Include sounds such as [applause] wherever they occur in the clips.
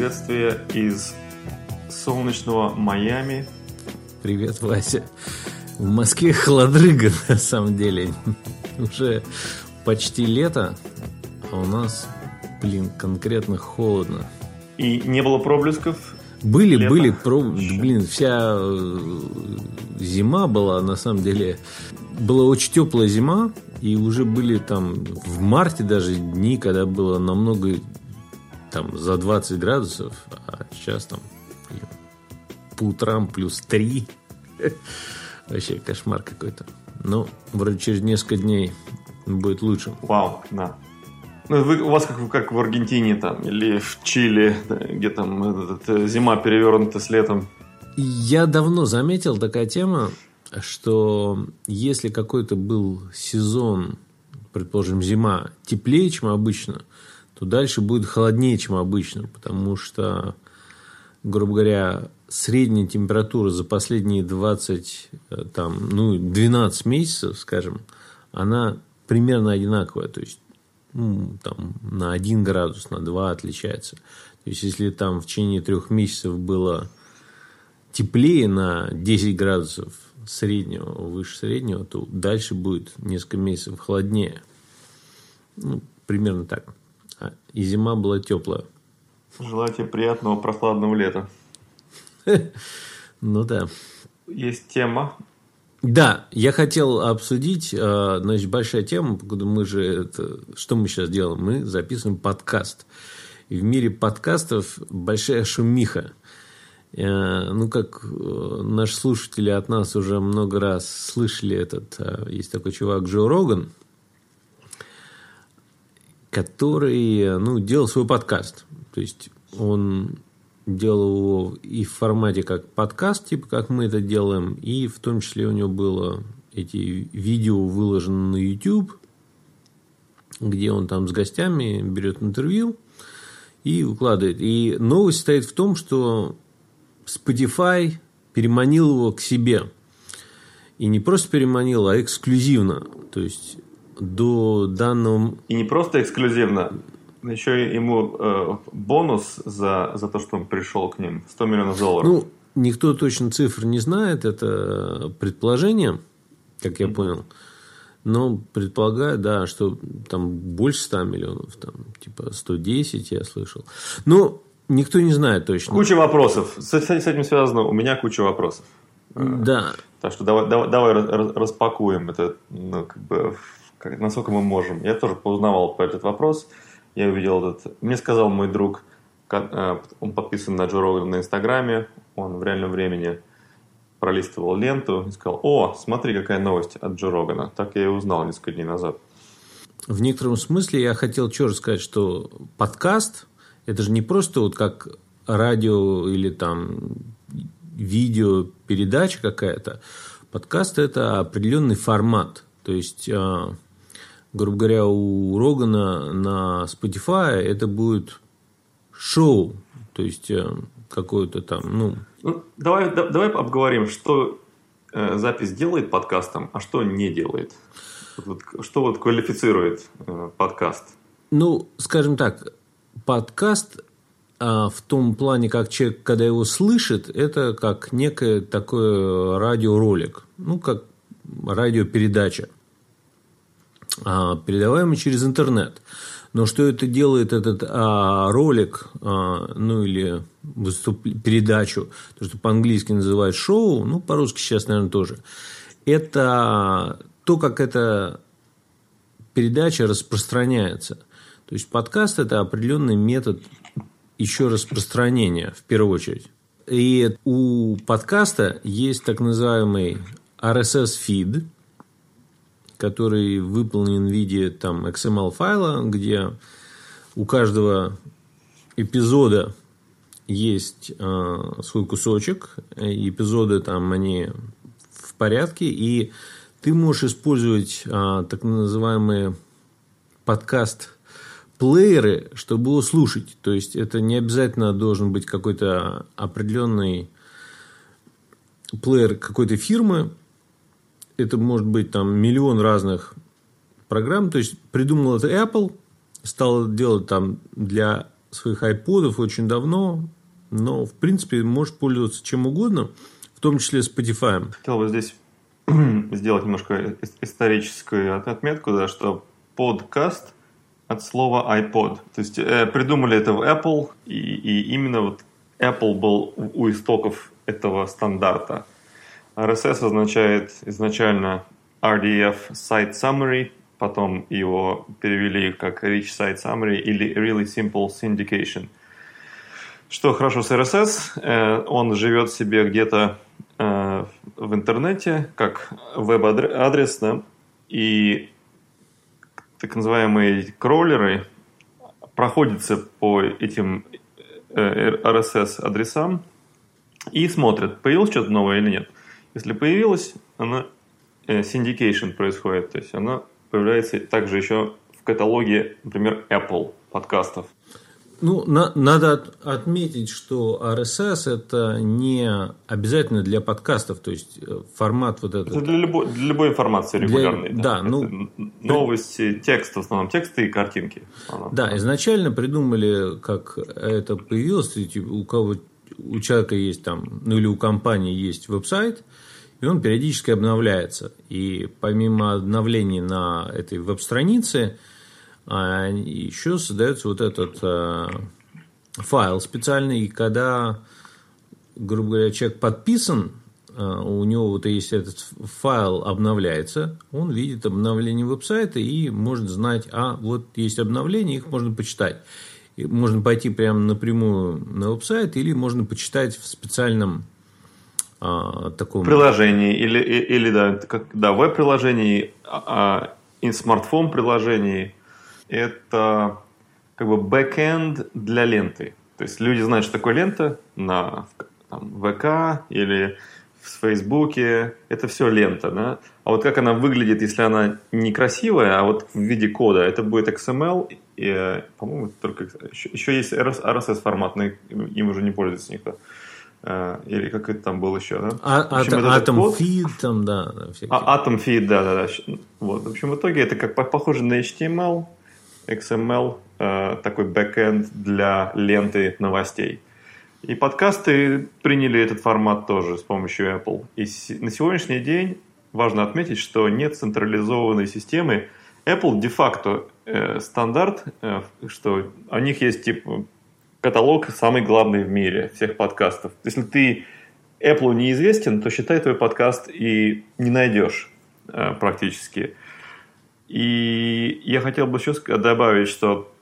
приветствие из солнечного Майами. Привет, Вася. В Москве холодрыга, [laughs] на самом деле. Уже почти лето, а у нас, блин, конкретно холодно. И не было проблесков? Были, лета? были, про... блин, вся э, зима была, на самом деле. Была очень теплая зима, и уже были там в марте даже дни, когда было намного там за 20 градусов, а сейчас там по утрам плюс 3. [laughs] Вообще кошмар какой-то. Но вроде через несколько дней будет лучше. Вау, да. Ну, вы, у вас как, как в Аргентине там, или в Чили, где там этот, э, зима перевернута с летом. Я давно заметил такая тема, что если какой-то был сезон, предположим, зима, теплее, чем обычно, то дальше будет холоднее, чем обычно, потому что, грубо говоря, средняя температура за последние 20, э, там, ну, 12 месяцев, скажем, она примерно одинаковая. То есть, ну, там, на 1 градус, на 2 отличается. То есть, если там в течение трех месяцев было теплее на 10 градусов среднего, выше среднего, то дальше будет несколько месяцев холоднее. Ну, примерно так. А, и зима была теплая. Желаю тебе приятного прохладного лета. [laughs] Ну да. Есть тема. Да, я хотел обсудить, э, значит, большая тема, мы же это, что мы сейчас делаем? Мы записываем подкаст. И в мире подкастов большая шумиха. Э, ну, как э, наши слушатели от нас уже много раз слышали этот, есть такой чувак Джо Роган, который, ну, делал свой подкаст. То есть, он делал его и в формате как подкаст, типа как мы это делаем, и в том числе у него было эти видео выложены на YouTube, где он там с гостями берет интервью и укладывает. И новость стоит в том, что Spotify переманил его к себе. И не просто переманил, а эксклюзивно. То есть до данного... И не просто эксклюзивно, еще ему э, бонус за, за то, что он пришел к ним. 100 миллионов долларов. Ну, никто точно цифр не знает. Это предположение, как я понял. Но предполагаю, да, что там больше 100 миллионов. Там, типа 110 я слышал. Но никто не знает точно. Куча вопросов. С, с этим связано у меня куча вопросов. Да. Так что давай, давай, давай распакуем это, ну, как бы, как, насколько мы можем. Я тоже поузнавал по этот вопрос я увидел этот... Мне сказал мой друг, э, он подписан на Джо Рогана на Инстаграме, он в реальном времени пролистывал ленту и сказал, о, смотри, какая новость от Джо Рогана. Так я и узнал несколько дней назад. В некотором смысле я хотел что сказать, что подкаст – это же не просто вот как радио или там видео передача какая-то. Подкаст – это определенный формат. То есть, а, грубо говоря, у Рогана на Spotify это будет шоу, то есть э, какое-то там, ну... ну давай, да, давай обговорим, что э, запись делает подкастом, а что не делает. Вот, вот, что вот квалифицирует э, подкаст? Ну, скажем так, подкаст а, в том плане, как человек, когда его слышит, это как некое такое радиоролик, ну, как радиопередача. А, передаваемый через интернет. Но что это делает этот а, ролик, а, ну или выступ... передачу, то, что по-английски называют шоу, ну по-русски сейчас, наверное, тоже, это то, как эта передача распространяется. То есть подкаст – это определенный метод еще распространения, в первую очередь. И у подкаста есть так называемый RSS-фид – который выполнен в виде там, XML файла, где у каждого эпизода есть э, свой кусочек, эпизоды там они в порядке, и ты можешь использовать э, так называемые подкаст плееры, чтобы его слушать. То есть это не обязательно должен быть какой-то определенный плеер какой-то фирмы, это может быть там миллион разных программ. То есть придумал это Apple, стал делать там для своих айподов очень давно, но, в принципе, можешь пользоваться чем угодно, в том числе Spotify. Хотел бы здесь [clears throat] сделать немножко историческую отметку, да, что подкаст от слова iPod. То есть э, придумали это в Apple, и, и именно вот Apple был у истоков этого стандарта. RSS означает изначально RDF Site Summary, потом его перевели как Rich Site Summary или Really Simple Syndication. Что хорошо с RSS, э, он живет себе где-то э, в интернете, как веб-адрес, да, и так называемые кроллеры проходятся по этим RSS-адресам и смотрят, появилось что-то новое или нет. Если появилось, она э, syndication происходит, то есть она появляется также еще в каталоге, например, Apple подкастов. Ну, на, надо отметить, что RSS это не обязательно для подкастов, то есть э, формат вот этот. Это для любой, для любой информации регулярной. Для, да, да ну новости, текст в основном, тексты и картинки. Да, изначально придумали, как это появилось, у кого у человека есть там, ну или у компании есть веб-сайт, и он периодически обновляется. И помимо обновлений на этой веб-странице, а еще создается вот этот э, файл специальный, и когда, грубо говоря, человек подписан, э, у него вот есть этот файл обновляется, он видит обновление веб-сайта и может знать, а вот есть обновления, их можно почитать. И можно пойти прямо напрямую на веб-сайт или можно почитать в специальном а, таком... Приложении или, или да, как, да веб-приложении, а, и смартфон приложении это как бы бэкэнд для ленты. То есть люди знают, что такое лента на там, ВК или в Фейсбуке. Это все лента. Да? А вот как она выглядит, если она некрасивая, а вот в виде кода, это будет XML. И, по-моему, только еще, еще есть RSS формат, но им уже не пользуется никто. Uh, или как это там было еще, да? А, общем, Atom Feed, там, да. А, Atom Feed, да, да, да. Вот. В общем, в итоге это как похоже на HTML, XML, э, такой бэкэнд для ленты новостей. И подкасты приняли этот формат тоже с помощью Apple. И на сегодняшний день важно отметить, что нет централизованной системы. Apple де-факто э, стандарт, э, что у них есть типа каталог самый главный в мире всех подкастов. Если ты Apple неизвестен, то считай твой подкаст и не найдешь э, практически. И я хотел бы еще добавить, что,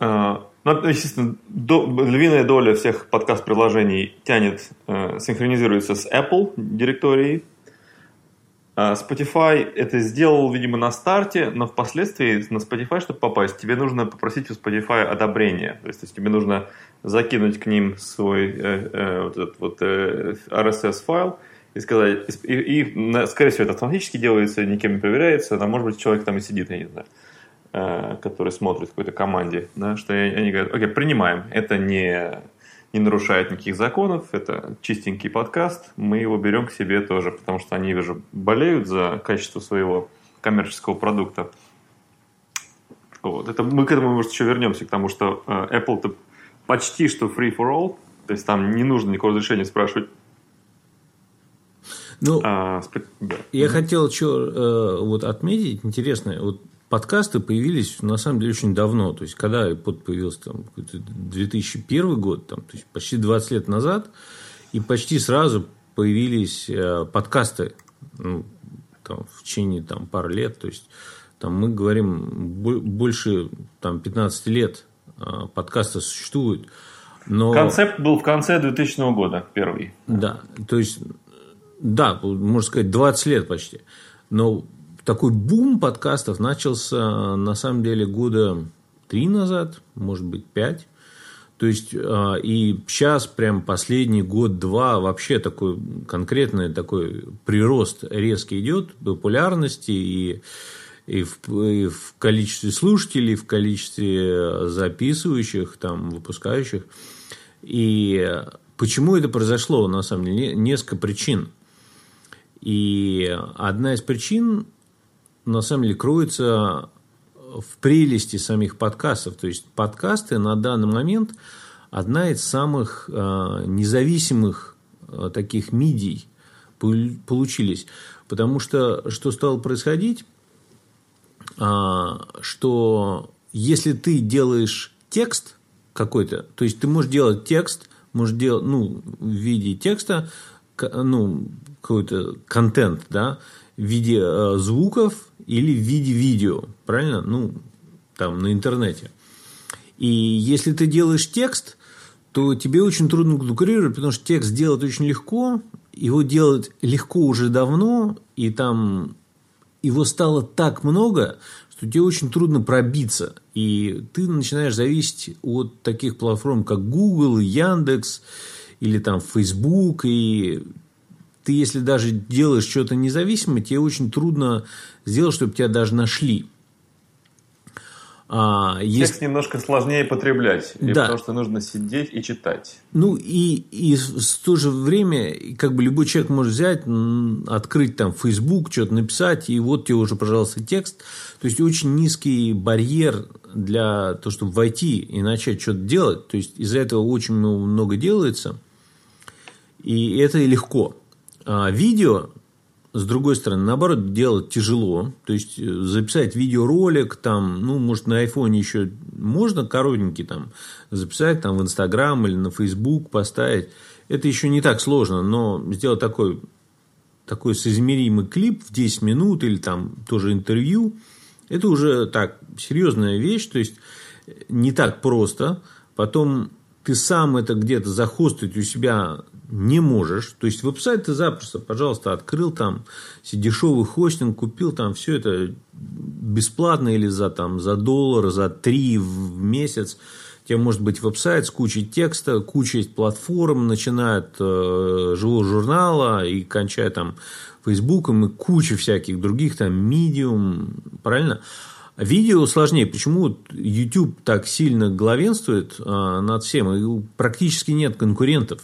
э, ну, естественно, до, львиная доля всех подкаст-приложений тянет, э, синхронизируется с Apple директорией. А Spotify это сделал, видимо, на старте, но впоследствии на Spotify, чтобы попасть, тебе нужно попросить у Spotify одобрения. То есть, то есть тебе нужно закинуть к ним свой э, э, вот этот вот э, RSS-файл, и сказать, и, и, скорее всего, это автоматически делается, никем не проверяется, а может быть, человек там и сидит, я не знаю, э, который смотрит в какой-то команде, да, что они говорят, окей, принимаем, это не, не нарушает никаких законов, это чистенький подкаст, мы его берем к себе тоже, потому что они же болеют за качество своего коммерческого продукта. Вот. Это, мы к этому, может, еще вернемся, к тому, что э, Apple-то почти что free for all, то есть там не нужно никакого разрешения спрашивать ну, а, да. я хотел что э, вот отметить, интересно, вот подкасты появились на самом деле очень давно. То есть, когда iPod появился, там, 2001 год, там, то есть, почти 20 лет назад, и почти сразу появились э, подкасты ну, там, в течение там, пары лет. То есть, там мы говорим, больше там, 15 лет э, подкасты существуют. Но... Концепт был в конце 2000 года, первый. Да, то есть да, можно сказать, 20 лет почти. Но такой бум подкастов начался, на самом деле, года три назад, может быть, пять. То есть, а, и сейчас, прям последний год-два, вообще такой конкретный такой прирост резкий идет популярности и, и, в, и в количестве слушателей, в количестве записывающих, там, выпускающих. И почему это произошло, на самом деле, несколько причин. И одна из причин, на самом деле, кроется в прелести самих подкастов. То есть подкасты на данный момент одна из самых э, независимых э, таких мидий получились. Потому что что стало происходить, а, что если ты делаешь текст какой-то, то есть ты можешь делать текст, можешь делать, ну, в виде текста, ну, какой-то контент, да, в виде э, звуков или в виде видео, правильно? Ну, там, на интернете. И если ты делаешь текст, то тебе очень трудно конкурировать, потому что текст делать очень легко, его делать легко уже давно, и там его стало так много, что тебе очень трудно пробиться. И ты начинаешь зависеть от таких платформ, как Google, Яндекс, или там Facebook, и ты, если даже делаешь что-то независимое, тебе очень трудно сделать, чтобы тебя даже нашли. А, есть... Текст немножко сложнее потреблять, да. потому что нужно сидеть и читать. Ну и, и в то же время, как бы любой человек может взять, открыть там Facebook, что-то написать, и вот тебе уже, пожалуйста, текст. То есть очень низкий барьер для того, чтобы войти и начать что-то делать. То есть из-за этого очень много делается, и это легко. А видео с другой стороны, наоборот, делать тяжело. То есть, э, записать видеоролик, там, ну, может, на айфоне еще можно коротенький там записать, там, в Инстаграм или на Фейсбук поставить. Это еще не так сложно, но сделать такой, такой соизмеримый клип в 10 минут или там тоже интервью, это уже так, серьезная вещь, то есть, не так просто. Потом ты сам это где-то захостить у себя не можешь. То есть веб-сайт ты запросто, пожалуйста, открыл там дешевый хостинг, купил там все это бесплатно или за, там, за доллар, за три в месяц. У тебя может быть веб-сайт с кучей текста, кучей платформ, начиная от э, живого журнала и кончая там Фейсбуком и куча всяких других, там, медиум, правильно? Видео сложнее. Почему YouTube так сильно главенствует а, над всем? И практически нет конкурентов.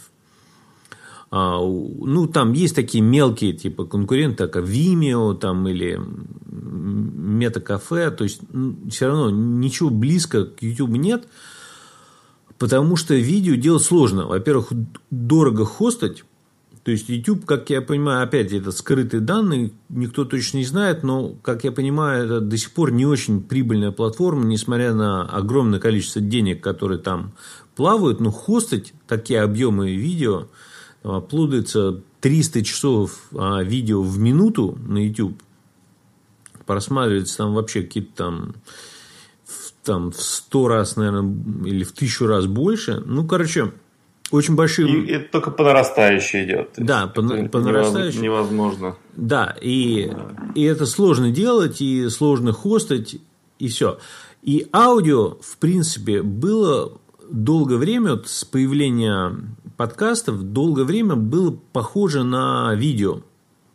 А, ну, там есть такие мелкие типа конкуренты, как Vimeo там, или Метакафе. То есть, все равно ничего близко к YouTube нет, потому что видео делать сложно. Во-первых, дорого хостить. То есть YouTube, как я понимаю, опять это скрытые данные, никто точно не знает, но, как я понимаю, это до сих пор не очень прибыльная платформа, несмотря на огромное количество денег, которые там плавают, но хостить такие объемы видео, плудается 300 часов а, видео в минуту на YouTube, просматривается там вообще какие-то там там в сто раз, наверное, или в тысячу раз больше. Ну, короче, очень большие... И это только по нарастающей идет. Да, по, по нарастающей. Невозможно. Да, и, и это сложно делать, и сложно хостить, и все. И аудио, в принципе, было долгое время, вот с появления подкастов, долгое время было похоже на видео.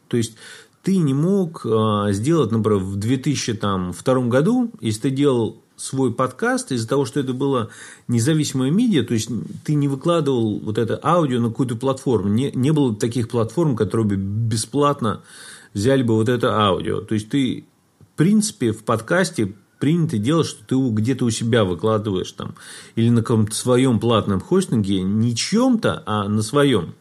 То есть, ты не мог а, сделать, например, в 2002 году, если ты делал свой подкаст из-за того, что это было независимое медиа, то есть ты не выкладывал вот это аудио на какую-то платформу. Не, не было таких платформ, которые бы бесплатно взяли бы вот это аудио. То есть ты, в принципе, в подкасте принято делать, что ты где-то у себя выкладываешь там или на каком-то своем платном хостинге, не чем-то, а на своем.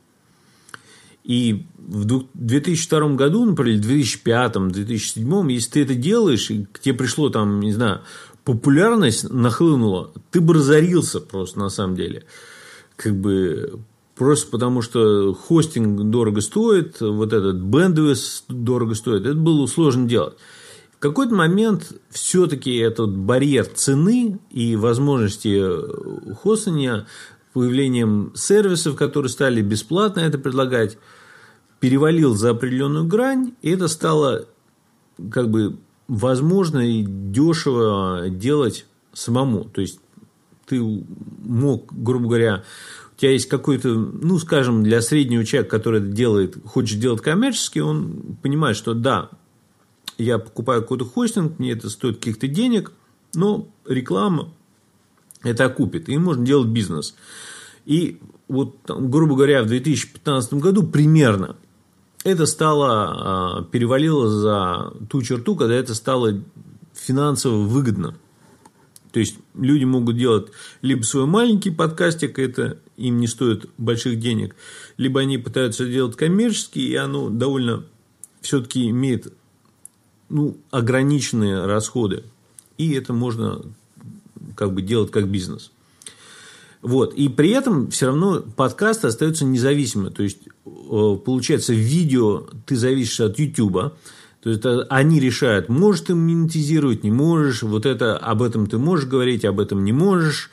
И в 2002 году, например, в 2005, 2007, если ты это делаешь, и к тебе пришло там, не знаю, популярность нахлынула, ты бы разорился просто на самом деле. Как бы просто потому что хостинг дорого стоит, вот этот бендвис дорого стоит, это было сложно делать. В какой-то момент все-таки этот барьер цены и возможности хостинга появлением сервисов, которые стали бесплатно это предлагать, перевалил за определенную грань, и это стало как бы возможно и дешево делать самому. То есть ты мог, грубо говоря, у тебя есть какой-то, ну, скажем, для среднего человека, который это делает, хочет делать коммерчески, он понимает, что да, я покупаю какой-то хостинг, мне это стоит каких-то денег, но реклама это окупит, и можно делать бизнес. И вот, грубо говоря, в 2015 году примерно это стало, а, перевалило за ту черту, когда это стало финансово выгодно. То есть люди могут делать либо свой маленький подкастик, это им не стоит больших денег, либо они пытаются делать коммерческий, и оно довольно все-таки имеет ну, ограниченные расходы. И это можно как бы делать как бизнес. Вот. И при этом все равно подкаст остается независимым. То есть, э, получается, видео ты зависишь от YouTube. То есть, они решают, можешь ты монетизировать, не можешь. Вот это, об этом ты можешь говорить, об этом не можешь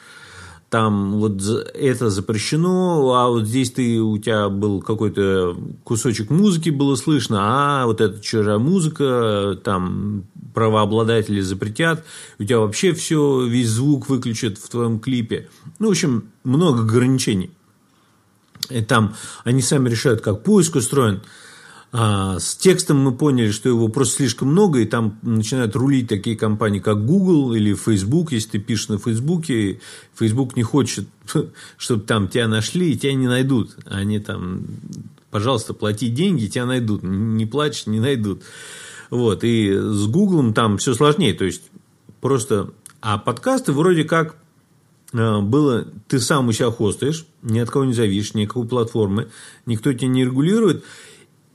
там вот это запрещено, а вот здесь ты, у тебя был какой-то кусочек музыки было слышно, а вот это чужая музыка, там правообладатели запретят, у тебя вообще все, весь звук выключат в твоем клипе. Ну, в общем, много ограничений. И там они сами решают, как поиск устроен. А с текстом мы поняли, что его просто слишком много, и там начинают рулить такие компании, как Google или Facebook. Если ты пишешь на Facebook, Facebook не хочет, [laughs] чтобы там тебя нашли, и тебя не найдут. Они там, пожалуйста, плати деньги, тебя найдут. Не плачешь, не найдут. Вот. И с Google там все сложнее. То есть, просто... А подкасты вроде как а, было, ты сам у себя хостаешь, ни от кого не зависишь, никакой платформы, никто тебя не регулирует,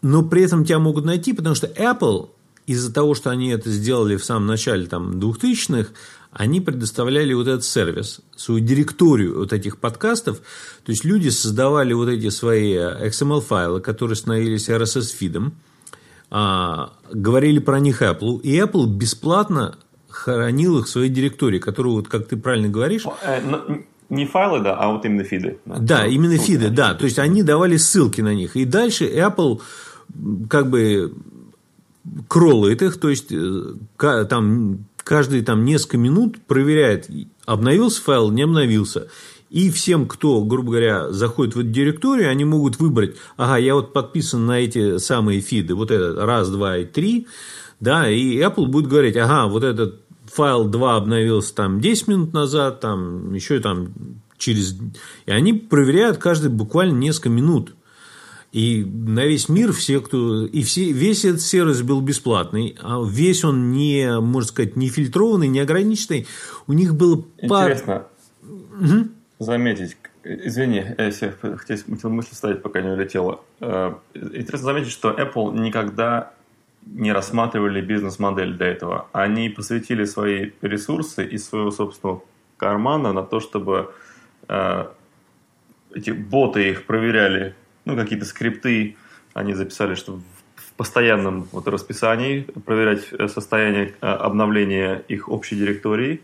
но при этом тебя могут найти, потому что Apple из-за того, что они это сделали в самом начале там, 2000-х, они предоставляли вот этот сервис, свою директорию вот этих подкастов. То есть люди создавали вот эти свои XML-файлы, которые становились RSS-фидом, а, говорили про них Apple, и Apple бесплатно хранил их в своей директории, которую, вот, как ты правильно говоришь... Э, не файлы, да, а вот именно фиды. Да, да именно фиды, да. То есть они давали ссылки на них. И дальше Apple как бы кроллает их, то есть э, там каждые там несколько минут проверяет, обновился файл, не обновился. И всем, кто, грубо говоря, заходит в эту директорию, они могут выбрать, ага, я вот подписан на эти самые фиды, вот этот раз, два и три, да, и Apple будет говорить, ага, вот этот файл 2 обновился там 10 минут назад, там еще там через... И они проверяют каждый буквально несколько минут. И на весь мир все, кто... И все, весь этот сервис был бесплатный, а весь он не, можно сказать, не фильтрованный, не ограниченный. У них было... Интересно угу. заметить, Извини, если хотел мысль ставить, пока не улетела. Э, интересно заметить, что Apple никогда не рассматривали бизнес-модель для этого. Они посвятили свои ресурсы из своего собственного кармана на то, чтобы э, эти боты их проверяли ну, какие-то скрипты они записали, что в постоянном вот расписании проверять э, состояние э, обновления их общей директории.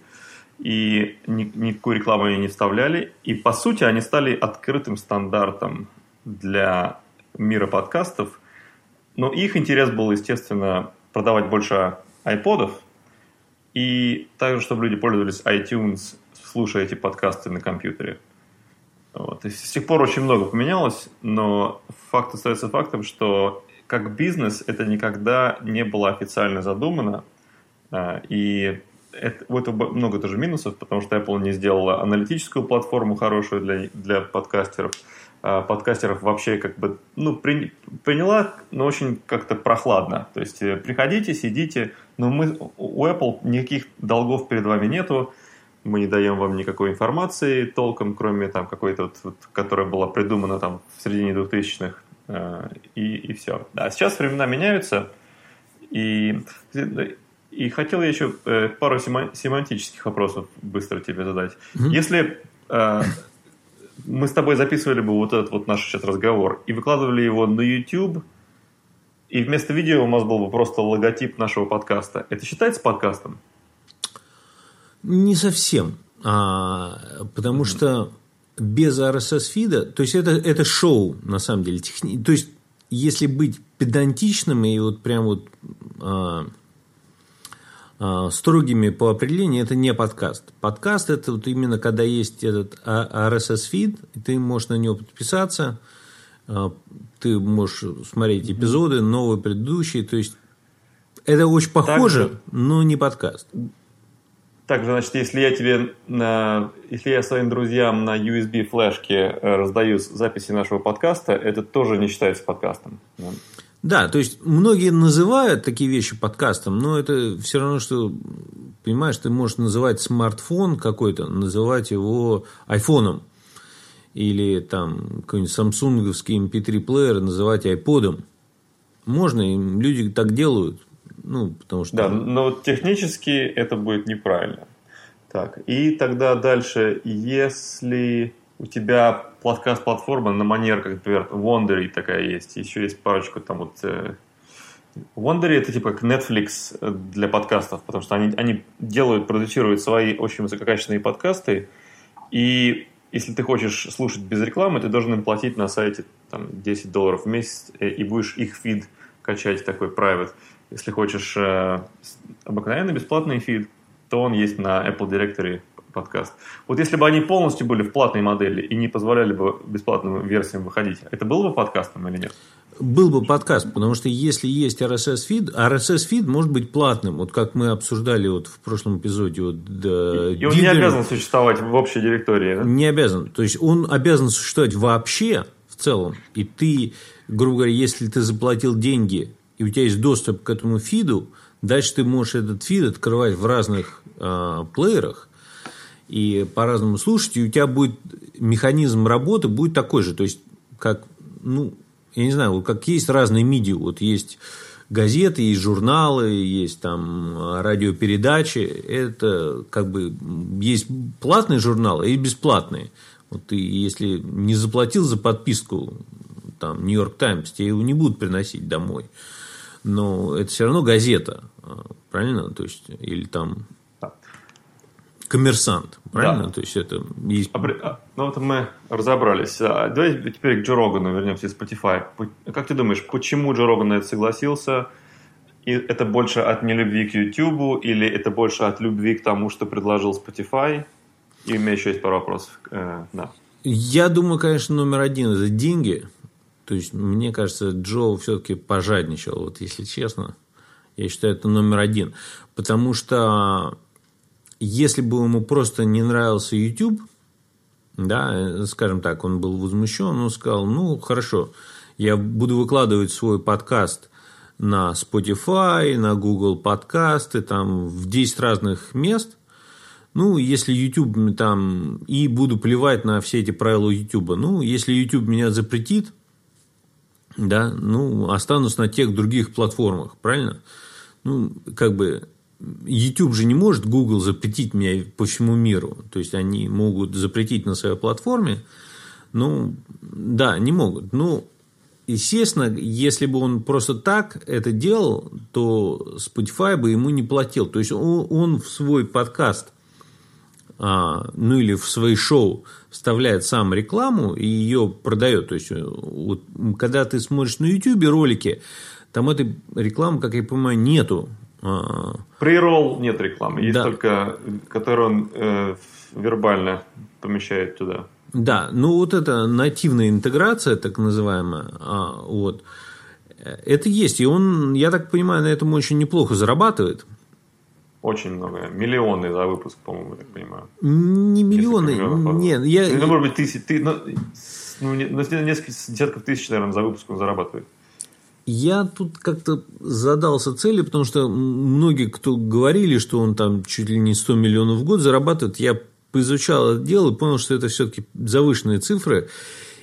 И ни, никакую рекламу они не вставляли. И, по сути, они стали открытым стандартом для мира подкастов. Но их интерес был, естественно, продавать больше айподов. И также, чтобы люди пользовались iTunes, слушая эти подкасты на компьютере. Вот. И с тех пор очень много поменялось, но факт остается фактом, что как бизнес это никогда не было официально задумано. А, и это, у этого много тоже минусов, потому что Apple не сделала аналитическую платформу хорошую для, для подкастеров. А подкастеров вообще как бы ну, при, приняла, но очень как-то прохладно. То есть э, приходите, сидите, но мы, у Apple никаких долгов перед вами нету мы не даем вам никакой информации толком, кроме там какой-то, вот, вот, которая была придумана там в середине 2000-х, э, и, и все. А сейчас времена меняются, и, и хотел я еще э, пару семантических вопросов быстро тебе задать. Mm-hmm. Если э, мы с тобой записывали бы вот этот вот наш сейчас разговор и выкладывали его на YouTube, и вместо видео у нас был бы просто логотип нашего подкаста, это считается подкастом? Не совсем. А, потому mm-hmm. что без RSS-фида, то есть это, это шоу, на самом деле. Техни... То есть, если быть педантичным и вот прям вот а, а, строгими по определению, это не подкаст. Подкаст это вот именно когда есть этот RSS-фид, и ты можешь на него подписаться, а, ты можешь смотреть эпизоды, новые, предыдущие, то есть это очень похоже, Также... но не подкаст. Также, значит, если я тебе, на, если я своим друзьям на USB флешке э, раздаю записи нашего подкаста, это тоже не считается подкастом. Да? То есть многие называют такие вещи подкастом, но это все равно, что понимаешь, ты можешь называть смартфон какой-то, называть его айфоном. Или там какой-нибудь самсунговский MP3 плеер называть айподом. Можно, и люди так делают. Ну, потому что... Да, но технически это будет неправильно. Так, и тогда дальше, если у тебя подкаст-платформа на манер, как, например, Wondery такая есть, еще есть парочку там вот... Э, Wondery это типа как Netflix для подкастов, потому что они, они делают, продюсируют свои очень высококачественные подкасты, и если ты хочешь слушать без рекламы, ты должен им платить на сайте там, 10 долларов в месяц, э, и будешь их фид качать такой private. Если хочешь э, обыкновенный бесплатный фид, то он есть на Apple Directory подкаст. Вот если бы они полностью были в платной модели и не позволяли бы бесплатным версиям выходить, это было бы подкастом или нет? Был бы подкаст, потому что если есть RSS-фид, RSS-фид может быть платным. Вот как мы обсуждали вот в прошлом эпизоде. Вот, да, и он Диггер, не обязан существовать в общей директории, да? Не обязан. То есть он обязан существовать вообще в целом. И ты, грубо говоря, если ты заплатил деньги, и у тебя есть доступ к этому фиду, дальше ты можешь этот фид открывать в разных э, плеерах, и по-разному слушать, и у тебя будет механизм работы будет такой же. То есть, как, ну, я не знаю, вот как есть разные медиа, вот есть газеты, есть журналы, есть там радиопередачи, это как бы есть платные журналы и бесплатные. Вот ты, если не заплатил за подписку, там, Нью-Йорк Таймс, тебе его не будут приносить домой. Но это все равно газета, правильно? То есть, или там коммерсант, правильно? Да. То есть это есть... А, ну вот мы разобрались. А, давай теперь к Джо Рогану вернемся из Spotify. Как ты думаешь, почему Джо Роган на это согласился? И это больше от нелюбви к YouTube или это больше от любви к тому, что предложил Spotify? И у меня еще есть пару вопросов. Э, да. Я думаю, конечно, номер один это деньги. То есть, мне кажется, Джо все-таки пожадничал, вот если честно. Я считаю, это номер один. Потому что если бы ему просто не нравился YouTube, да, скажем так, он был возмущен, он сказал, ну, хорошо, я буду выкладывать свой подкаст на Spotify, на Google подкасты, там, в 10 разных мест. Ну, если YouTube там... И буду плевать на все эти правила YouTube. Ну, если YouTube меня запретит, да, ну, останусь на тех других платформах, правильно? Ну, как бы YouTube же не может Google запретить меня по всему миру. То есть они могут запретить на своей платформе. Ну, да, не могут. Ну, естественно, если бы он просто так это делал, то Spotify бы ему не платил. То есть он, он в свой подкаст, ну или в свои шоу вставляет сам рекламу и ее продает. То есть вот, когда ты смотришь на YouTube ролики, там этой рекламы, как я понимаю, нету. Прирол нет рекламы, есть да. только, которую он э, вербально помещает туда. Да, ну вот это нативная интеграция, так называемая, а, вот, это есть. И он, я так понимаю, на этом очень неплохо зарабатывает. Очень много. Миллионы за выпуск, по-моему, я так понимаю. Не миллионы. Нет, я... Ну, может быть, тысяч, ты, ну, ну, несколько десятков тысяч, наверное, за выпуск он зарабатывает. Я тут как-то задался целью, потому что многие, кто говорили, что он там чуть ли не 100 миллионов в год зарабатывает, я поизучал это дело и понял, что это все-таки завышенные цифры.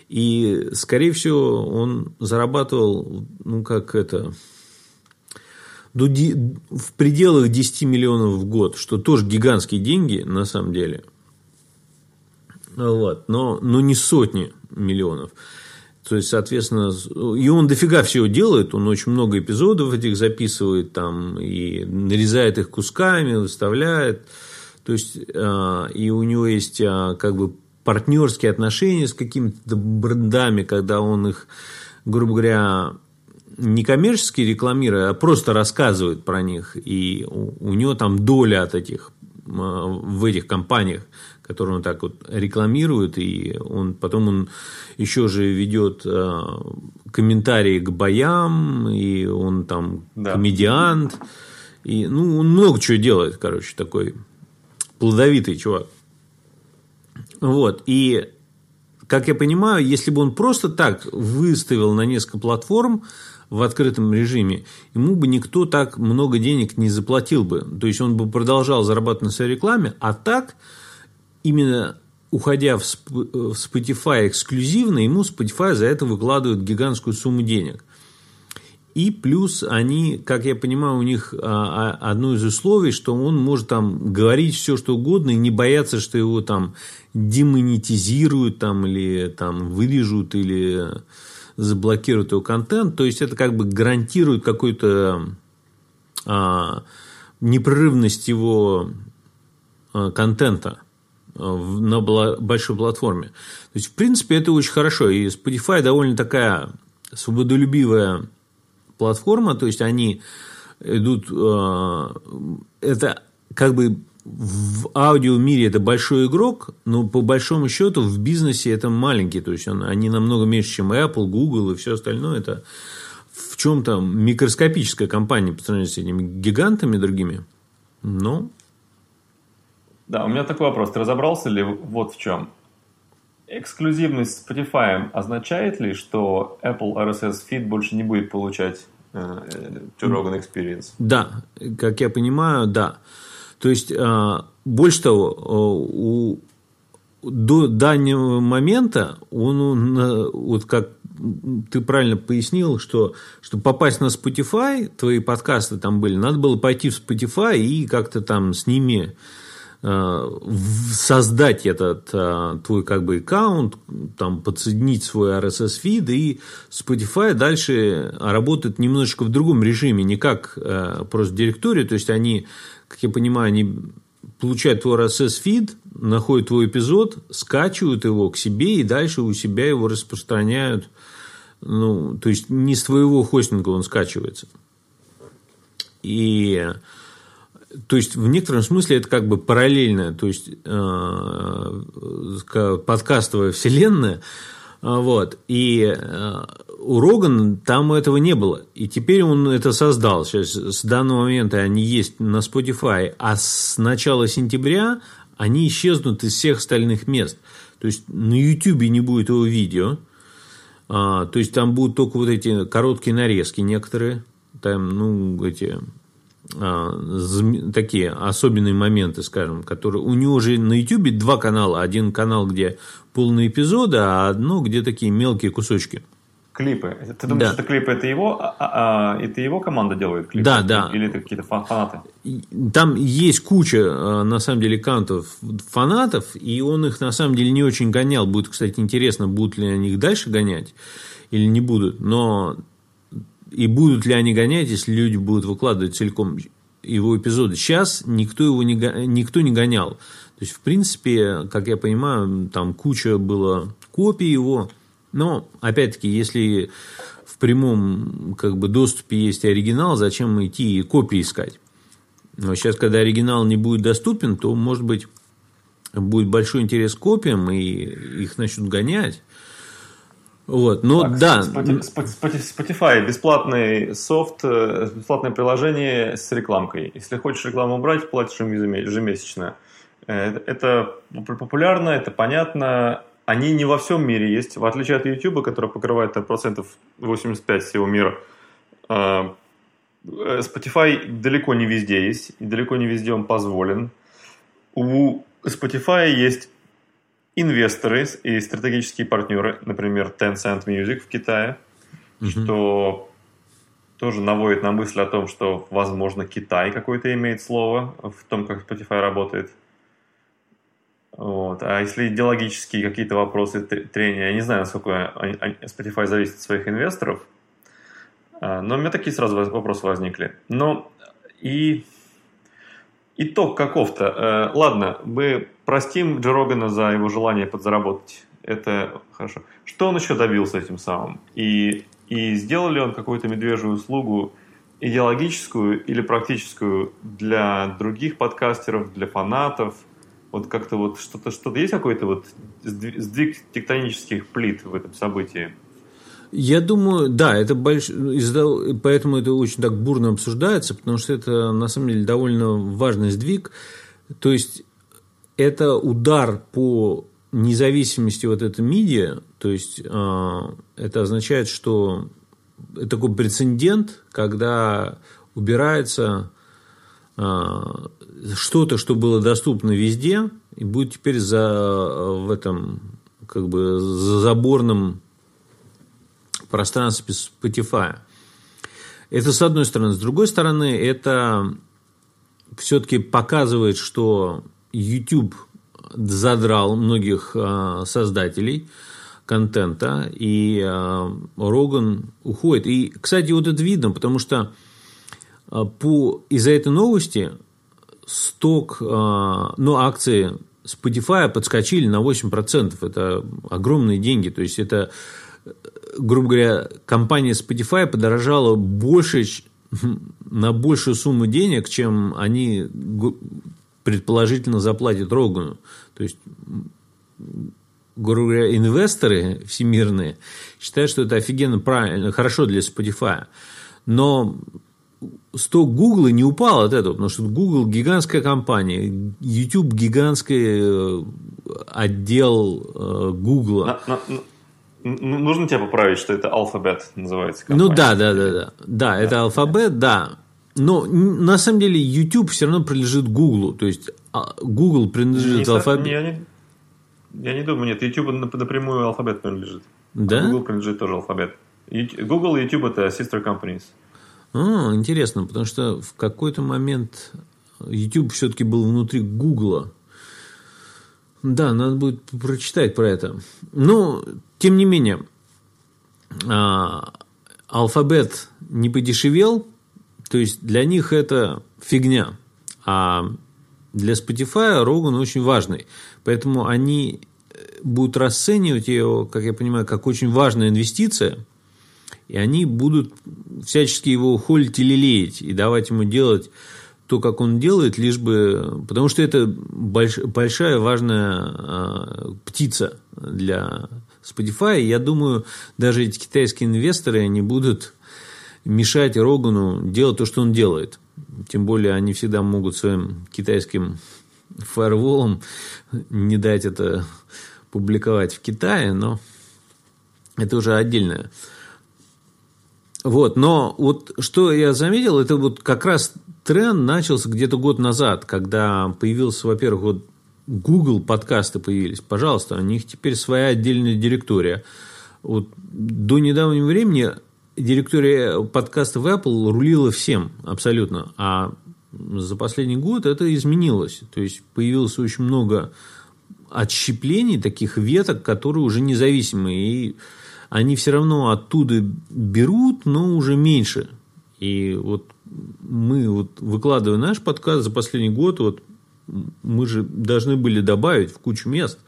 И, скорее всего, он зарабатывал, ну, как это, в пределах 10 миллионов в год, что тоже гигантские деньги на самом деле. Вот, но, но не сотни миллионов. То есть, соответственно, и он дофига всего делает, он очень много эпизодов этих записывает там и нарезает их кусками, выставляет. То есть, а, и у него есть а, как бы партнерские отношения с какими-то брендами, когда он их, грубо говоря, не коммерчески рекламирует, а просто рассказывает про них. И у него там доля от этих в этих компаниях который он так вот рекламирует, и он потом он еще же ведет э, комментарии к боям, и он там да. комедиант, и ну он много чего делает, короче, такой плодовитый чувак. Вот и как я понимаю, если бы он просто так выставил на несколько платформ, в открытом режиме, ему бы никто так много денег не заплатил бы. То есть он бы продолжал зарабатывать на своей рекламе, а так именно уходя в Spotify эксклюзивно, ему Spotify за это выкладывают гигантскую сумму денег. И плюс они, как я понимаю, у них а, а, одно из условий, что он может там говорить все, что угодно, и не бояться, что его там демонетизируют там, или там вырежут, или заблокируют его контент. То есть это как бы гарантирует какую-то а, непрерывность его а, контента а, на большой платформе. То есть, в принципе, это очень хорошо. И Spotify довольно такая свободолюбивая платформа, то есть они идут, э, это как бы в аудио мире это большой игрок, но по большому счету в бизнесе это маленький, то есть он, они намного меньше, чем Apple, Google и все остальное. Это в чем-то микроскопическая компания по сравнению с этими гигантами другими. Но да, у меня такой вопрос. Ты разобрался ли вот в чем? Эксклюзивность Spotify означает ли, что Apple RSS feed больше не будет получать э, Joe Rogan Experience? Да, как я понимаю, да. То есть, э, больше того, э, у, до данного момента он, вот как ты правильно пояснил, что чтобы попасть на Spotify, твои подкасты там были, надо было пойти в Spotify и как-то там с ними Э, создать этот э, твой как бы аккаунт, там подсоединить свой RSS фид и Spotify дальше работает немножечко в другом режиме, не как э, просто директория, то есть они, я понимаю, они получают твой RSS фид, находят твой эпизод, скачивают его к себе и дальше у себя его распространяют, ну, то есть не с твоего хостинга он скачивается. И то есть в некотором смысле это как бы параллельная, то есть э, подкастовая вселенная. А, вот. И э, у Рогана там этого не было. И теперь он это создал. Сейчас с данного момента они есть на Spotify, а с начала сентября они исчезнут из всех остальных мест. То есть на YouTube не будет его видео. А, то есть там будут только вот эти короткие нарезки некоторые. Там, ну, эти а, такие особенные моменты, скажем, которые у него же на YouTube два канала. Один канал, где полные эпизоды, а одно, где такие мелкие кусочки. Клипы. Ты думаешь, да. что клипы это его, а, а, а, это его команда делает клипы? Да, да. Или это какие-то фанаты? Там есть куча, а, на самом деле, кантов фанатов, и он их, на самом деле, не очень гонял. Будет, кстати, интересно, будут ли они их дальше гонять или не будут. Но и будут ли они гонять, если люди будут выкладывать целиком его эпизоды. Сейчас никто его не, никто не гонял. То есть, в принципе, как я понимаю, там куча было копий его. Но, опять-таки, если в прямом как бы, доступе есть оригинал, зачем идти и копии искать? Но сейчас, когда оригинал не будет доступен, то, может быть, будет большой интерес к копиям, и их начнут гонять. Вот, ну так, да. Spotify бесплатный софт, бесплатное приложение с рекламкой. Если хочешь рекламу убрать, платишь ежемесячно. Э, это популярно, это понятно. Они не во всем мире есть, в отличие от YouTube, который покрывает процентов 85 всего мира. Э, Spotify далеко не везде есть, и далеко не везде он позволен. У Spotify есть инвесторы и стратегические партнеры, например, Tencent Music в Китае, mm-hmm. что тоже наводит на мысль о том, что, возможно, Китай какое-то имеет слово в том, как Spotify работает. Вот. А если идеологические какие-то вопросы трения, я не знаю, насколько Spotify зависит от своих инвесторов, а, но у меня такие сразу вопросы возникли. Но и итог каков-то. Э, ладно, мы простим Джо за его желание подзаработать. Это хорошо. Что он еще добился этим самым? И, и сделал ли он какую-то медвежью услугу идеологическую или практическую для других подкастеров, для фанатов? Вот как-то вот что-то, что-то есть какой-то вот сдвиг тектонических плит в этом событии? Я думаю, да, это больш... поэтому это очень так бурно обсуждается, потому что это на самом деле довольно важный сдвиг. То есть это удар по независимости вот этой медиа, то есть э, это означает, что это такой прецедент, когда убирается а, что-то, что было доступно везде, и будет теперь за, в этом как бы за заборном пространстве Spotify. Это с одной стороны. С другой стороны, это все-таки показывает, что YouTube задрал многих а, создателей контента, и а, Роган уходит. И, кстати, вот это видно, потому что а, по, из-за этой новости сток, ну, акции Spotify подскочили на 8%. Это огромные деньги. То есть, это, грубо говоря, компания Spotify подорожала больше, [laughs] на большую сумму денег, чем они предположительно заплатят Рогану. То есть, грубо говоря, инвесторы всемирные считают, что это офигенно правильно, хорошо для Spotify. Но сток Гугла не упал от этого, потому что Google гигантская компания, YouTube гигантский э, отдел Гугла. Нужно тебя поправить, что это алфабет называется. Компания. Ну да, да, да, да. Да, это алфабет, да. Но на самом деле YouTube все равно принадлежит Гуглу. То есть а, Google принадлежит алфабету. Я не, я не думаю, нет. YouTube напрямую алфабет принадлежит. Да? А Google принадлежит тоже алфабет. Google и YouTube это sister companies. А, интересно, потому что в какой-то момент YouTube все-таки был внутри Гугла. Да, надо будет прочитать про это. Но, тем не менее, а, алфабет не подешевел, то есть для них это фигня. А для Spotify Роган очень важный. Поэтому они будут расценивать ее, как я понимаю, как очень важная инвестиция – и они будут всячески его холить или лелеять и давать ему делать то, как он делает, лишь бы... Потому что это больш... большая важная э, птица для Spotify. Я думаю, даже эти китайские инвесторы, они будут мешать Рогану делать то, что он делает. Тем более, они всегда могут своим китайским фаерволом не дать это публиковать в Китае, но это уже отдельная вот, но вот что я заметил, это вот как раз тренд начался где-то год назад, когда появился, во-первых, вот Google подкасты появились. Пожалуйста, у них теперь своя отдельная директория. Вот до недавнего времени директория подкастов Apple рулила всем абсолютно, а за последний год это изменилось. То есть появилось очень много отщеплений, таких веток, которые уже независимые. И они все равно оттуда берут, но уже меньше. И вот мы вот выкладывая наш подкаст за последний год, вот мы же должны были добавить в кучу мест.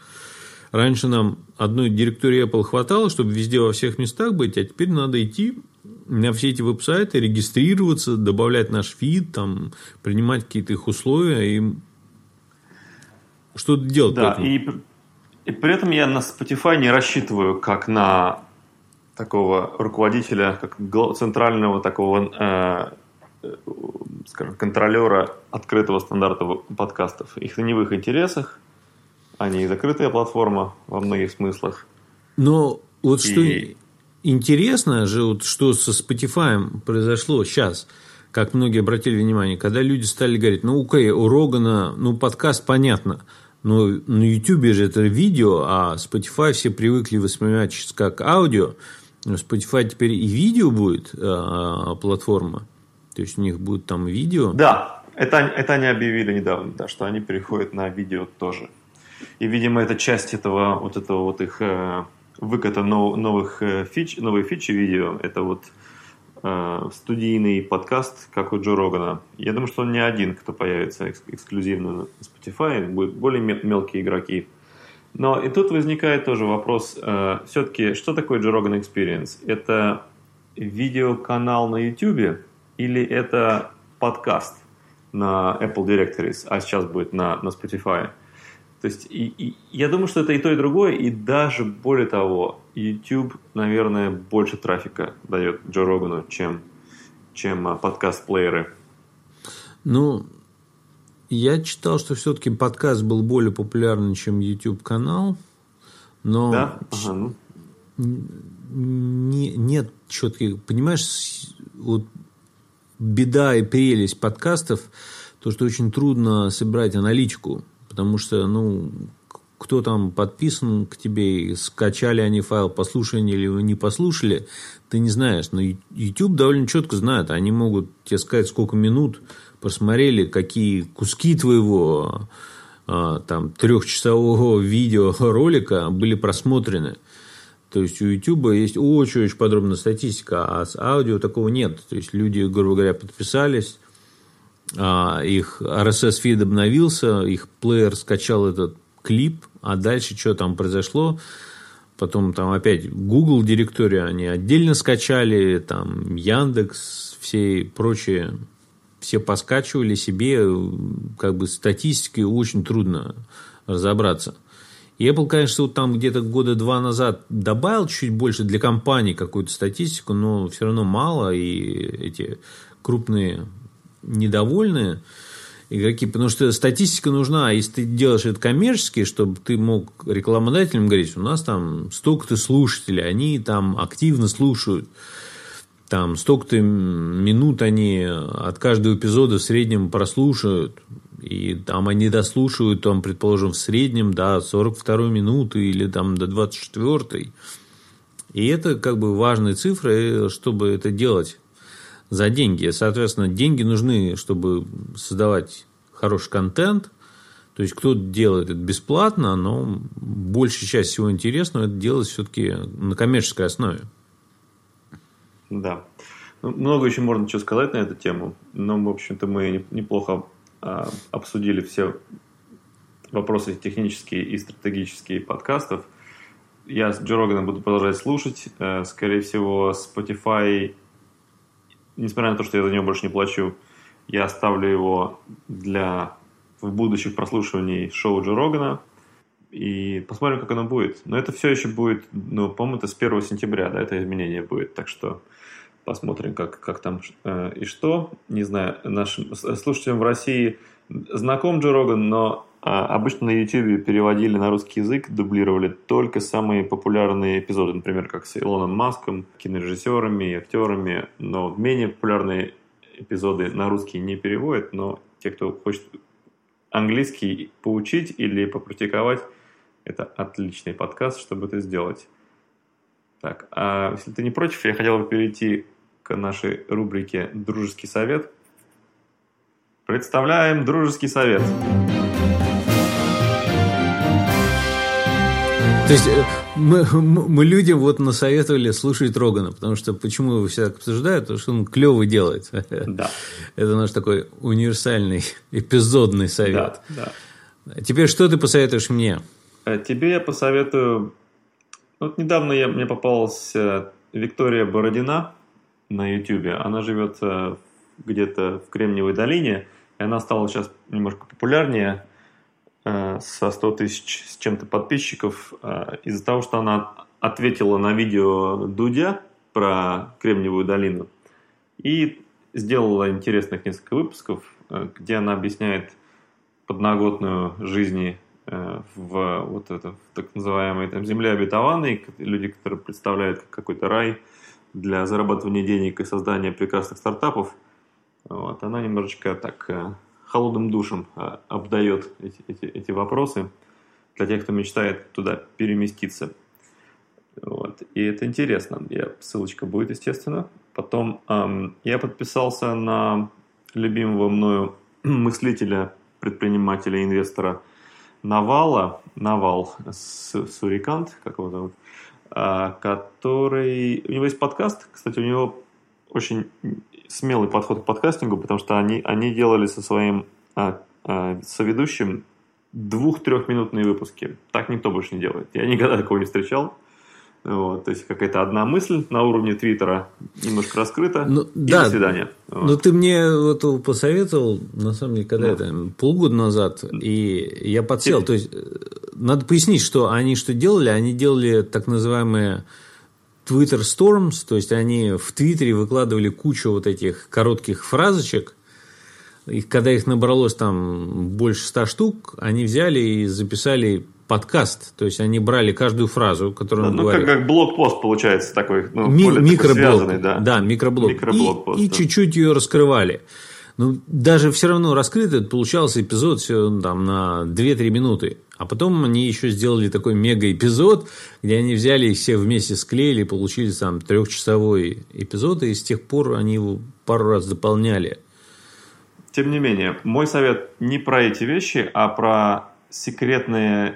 Раньше нам одной директории Apple хватало, чтобы везде во всех местах быть, а теперь надо идти на все эти веб-сайты, регистрироваться, добавлять наш фид, там, принимать какие-то их условия и что-то делать. Да, и, и при этом я на Spotify не рассчитываю как на такого руководителя, как центрального такого, э, скажем, контролера открытого стандарта подкастов. Их не в их интересах, они закрытая платформа во многих смыслах. Но вот и... что интересно же, вот что со Spotify произошло сейчас, как многие обратили внимание, когда люди стали говорить, ну, окей, у Рогана, ну, подкаст понятно, но на YouTube же это видео, а Spotify все привыкли воспринимать как аудио – Spotify теперь и видео будет э, платформа. То есть у них будет там видео. Да, это, это они объявили недавно, да, что они переходят на видео тоже. И, видимо, это часть этого вот этого вот их э, выката нов, новых э, фич, новые фичи видео. Это вот э, студийный подкаст, как у Джо Рогана. Я думаю, что он не один, кто появится экск- эксклюзивно на Spotify. Будут более мелкие игроки. Но и тут возникает тоже вопрос, э, все-таки, что такое Joe Rogan Experience? Это видеоканал на YouTube или это подкаст на Apple Directories, а сейчас будет на, на Spotify? То есть и, и, я думаю, что это и то, и другое, и даже более того, YouTube, наверное, больше трафика дает Джо Рогану, чем, чем а, подкаст-плееры. Ну, я читал, что все-таки подкаст был более популярный, чем YouTube канал. Но да? ага, ну. не, нет четких, понимаешь, вот беда и прелесть подкастов, то, что очень трудно собирать аналитику, потому что, ну, кто там подписан к тебе, скачали они файл, послушали или не послушали, ты не знаешь. Но YouTube довольно четко знает. Они могут тебе сказать, сколько минут посмотрели, какие куски твоего а, там трехчасового [laughs] видеоролика были просмотрены. То есть у YouTube есть очень-очень подробная статистика, а с аудио такого нет. То есть люди, грубо говоря, подписались, а, их RSS-фид обновился, их плеер скачал этот клип, а дальше что там произошло, потом там опять Google директорию они отдельно скачали, там Яндекс, все прочие, все поскачивали себе, как бы статистикой очень трудно разобраться. И Apple, конечно, вот там где-то года два назад добавил чуть больше для компании какую-то статистику, но все равно мало, и эти крупные недовольные игроки, потому что статистика нужна, а если ты делаешь это коммерчески, чтобы ты мог рекламодателям говорить, у нас там столько-то слушателей, они там активно слушают, там столько-то минут они от каждого эпизода в среднем прослушают, и там они дослушивают, там, предположим, в среднем до 42 минуты или там до 24 И это как бы важные цифры, чтобы это делать за деньги. Соответственно, деньги нужны, чтобы создавать хороший контент. То есть кто-то делает это бесплатно, но большая часть всего интересного это делать все-таки на коммерческой основе. Да. Ну, много еще можно что сказать на эту тему, но, в общем-то, мы неплохо а, обсудили все вопросы технические и стратегические подкастов. Я с Джо буду продолжать слушать. Э, скорее всего, Spotify несмотря на то, что я за него больше не плачу, я оставлю его для в будущих прослушиваний шоу Джо Рогана. И посмотрим, как оно будет. Но это все еще будет, ну, по-моему, это с 1 сентября, да, это изменение будет. Так что посмотрим, как, как там э, и что. Не знаю, нашим слушателям в России знаком Джо Роган, но а обычно на YouTube переводили на русский язык, дублировали только самые популярные эпизоды, например, как с Илоном Маском, кинорежиссерами и актерами, но менее популярные эпизоды на русский не переводят, но те, кто хочет английский поучить или попрактиковать, это отличный подкаст, чтобы это сделать. Так, а если ты не против, я хотел бы перейти к нашей рубрике «Дружеский совет». Представляем «Дружеский совет». То есть э, мы, мы людям вот насоветовали слушать Рогана, потому что почему его все так обсуждают, потому что он клево делает. Да. [laughs] Это наш такой универсальный эпизодный совет. Да, да. Теперь что ты посоветуешь мне? Э, тебе я посоветую... Вот недавно я, мне попалась э, Виктория Бородина на Ютубе. Она живет где-то в Кремниевой долине, и она стала сейчас немножко популярнее Э, со 100 тысяч с чем-то подписчиков э, из-за того, что она ответила на видео Дудя про Кремниевую долину и сделала интересных несколько выпусков, э, где она объясняет подноготную жизни в вот это в так называемой там земле обетованной, люди, которые представляют какой-то рай для зарабатывания денег и создания прекрасных стартапов. Вот, она немножечко так холодным душем а, обдает эти, эти, эти вопросы для тех, кто мечтает туда переместиться. Вот. И это интересно. Я, ссылочка будет, естественно. Потом эм, я подписался на любимого мною [clears throat] мыслителя, предпринимателя, инвестора Навала, Навал Сурикант, как его зовут, э, который... У него есть подкаст, кстати, у него очень смелый подход к подкастингу, потому что они, они делали со своим а, а, соведущим двух-трехминутные выпуски. Так никто больше не делает. Я никогда такого не встречал. Вот, то есть какая-то одна мысль на уровне Твиттера немножко раскрыта. Ну, и да, до свидания. Вот. Ну, ты мне вот посоветовал, на самом деле, когда да. это полгода назад, и я подсел. Ты... То есть, э, надо пояснить, что они что делали? Они делали так называемые Twitter Storms, то есть они в Твиттере выкладывали кучу вот этих коротких фразочек, и когда их набралось там больше ста штук, они взяли и записали подкаст. То есть они брали каждую фразу, которую да, он ну, говорил. Как, как блог-пост получается такой. Ну, Ми- более микроблог. такой да. да, микроблог. Микроблог и, и чуть-чуть ее раскрывали. Ну, даже все равно раскрытый получался эпизод все ну, там на 2-3 минуты. А потом они еще сделали такой мега-эпизод, где они взяли и все вместе склеили, получили там трехчасовой эпизод, и с тех пор они его пару раз дополняли. Тем не менее, мой совет не про эти вещи, а про секретный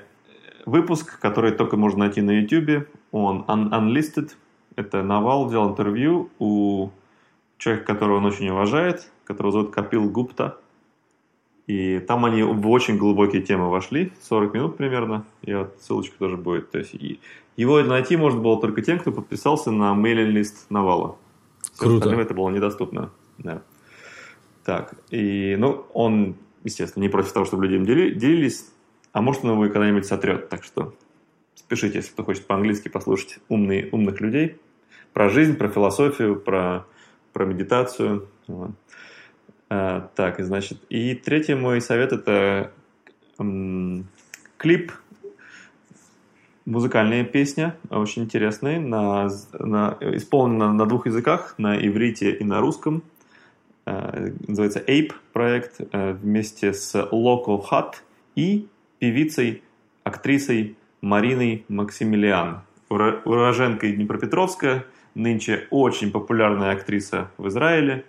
выпуск, который только можно найти на YouTube. Он un- Unlisted. Это Навал взял интервью у человека, которого он очень уважает, которого зовут Капил Гупта. И там они в очень глубокие темы вошли, 40 минут примерно, и вот ссылочка тоже будет. То есть и его найти можно было только тем, кто подписался на мейлинг-лист Навала. Всем Круто. остальным это было недоступно. Да. Так, и, ну, он, естественно, не против того, чтобы люди им дели- делились, а может, он его и когда-нибудь сотрет. Так что спешите, если кто хочет по-английски послушать умные, умных людей про жизнь, про философию, про, про медитацию. А, так, и значит, и третий мой совет это клип, музыкальная песня, очень интересная, на, на, исполнена на двух языках, на иврите и на русском. Э, называется Ape проект э, вместе с Local Hut и певицей, актрисой Мариной Максимилиан. Уроженка Днепропетровска, нынче очень популярная актриса в Израиле.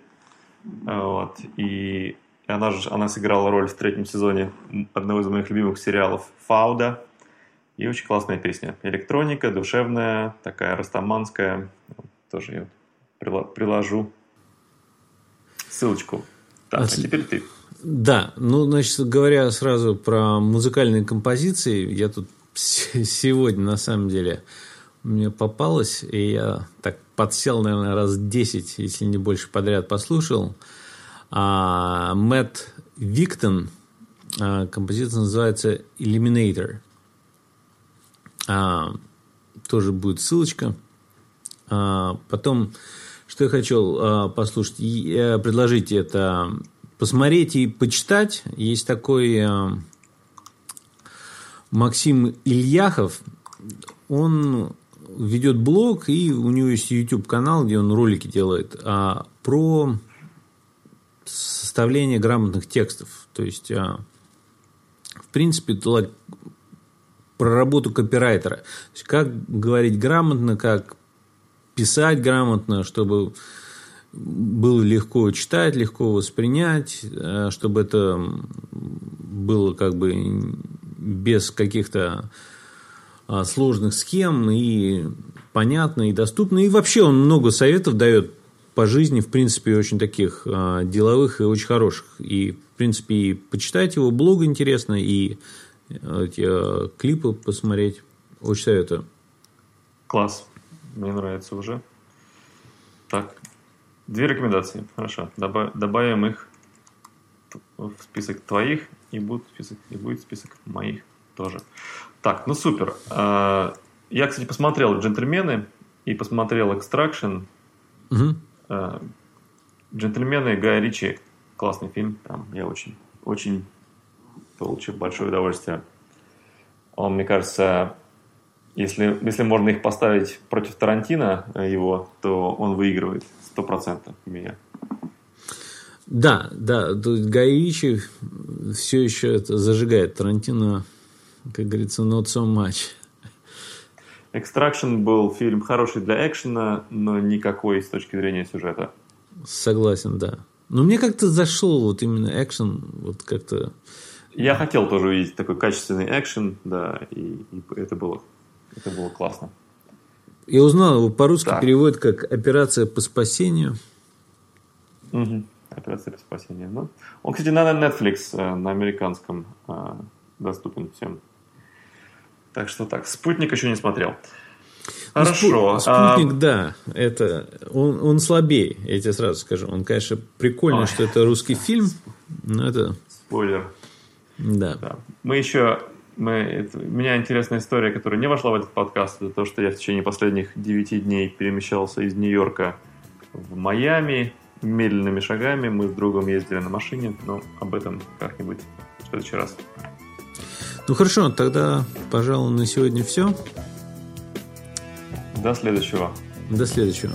Э, Вот. И она, же, она сыграла роль в третьем сезоне одного из моих любимых сериалов «Фауда». И очень классная песня. Электроника, душевная, такая растаманская. Тоже прила- приложу ссылочку. Так, а теперь ты. Да, ну, значит, говоря сразу про музыкальные композиции, я тут [laughs] сегодня, на самом деле, мне попалось, и я так подсел, наверное, раз 10, если не больше подряд послушал. А, Мэтт Виктон, а, композиция называется Eliminator. А, тоже будет ссылочка. А, потом, что я хотел а, послушать, и, э, предложить это посмотреть и почитать. Есть такой а, Максим Ильяхов. Он ведет блог, и у него есть YouTube канал, где он ролики делает а, про составление грамотных текстов. То есть, а, в принципе, это про работу копирайтера. То есть, как говорить грамотно, как писать грамотно, чтобы было легко читать, легко воспринять, э, чтобы это было как бы без каких-то а, сложных схем и понятно и доступно. И вообще он много советов дает по жизни, в принципе, очень таких а, деловых и очень хороших. И, в принципе, и почитать его блог интересно, и эти а, клипы посмотреть. Очень советую. Класс. Мне нравится уже. Так, две рекомендации. Хорошо. Доба- добавим их в список твоих, и будет список, и будет список моих тоже. Так, ну супер. А, Я, кстати, посмотрел «Джентльмены» и посмотрел «Экстракшн». Мгм. А, «Джентльмены» Гая Ричи. Классный фильм. Прям я очень, очень получил большое удовольствие. Он, мне кажется, если, если можно их поставить против Тарантино, э, его, то он выигрывает сто процентов у меня. Да, да, тут Гай Ричи все еще это зажигает. Тарантино, как говорится, not so much. Экстракшн был фильм хороший для экшена, но никакой с точки зрения сюжета. Согласен, да. Но мне как-то зашел вот именно экшен, вот как-то... Я хотел тоже увидеть такой качественный экшен, да, и, и это было, это было классно. Я узнал, его по-русски Так. переводят как «Операция по спасению». Мгм. Операция по спасению. Ну, он, кстати, на Netflix, э, на американском, э, доступен всем. Так что так, спутник еще не смотрел. Ну, Хорошо. А, Спутник, да, это он, он слабее, я тебе сразу скажу. Он, конечно, прикольно, Ой. что это русский фильм, но это, спойлер. да. Да. Мы еще... Мы, это- у меня интересная история, которая не вошла в этот подкаст. Это то, что я в течение последних 9 дней перемещался из Нью-Йорка в Майами медленными шагами. Мы с другом ездили на машине, но об этом как-нибудь в следующий раз. Ну хорошо, тогда, пожалуй, на сегодня все. До следующего. До следующего.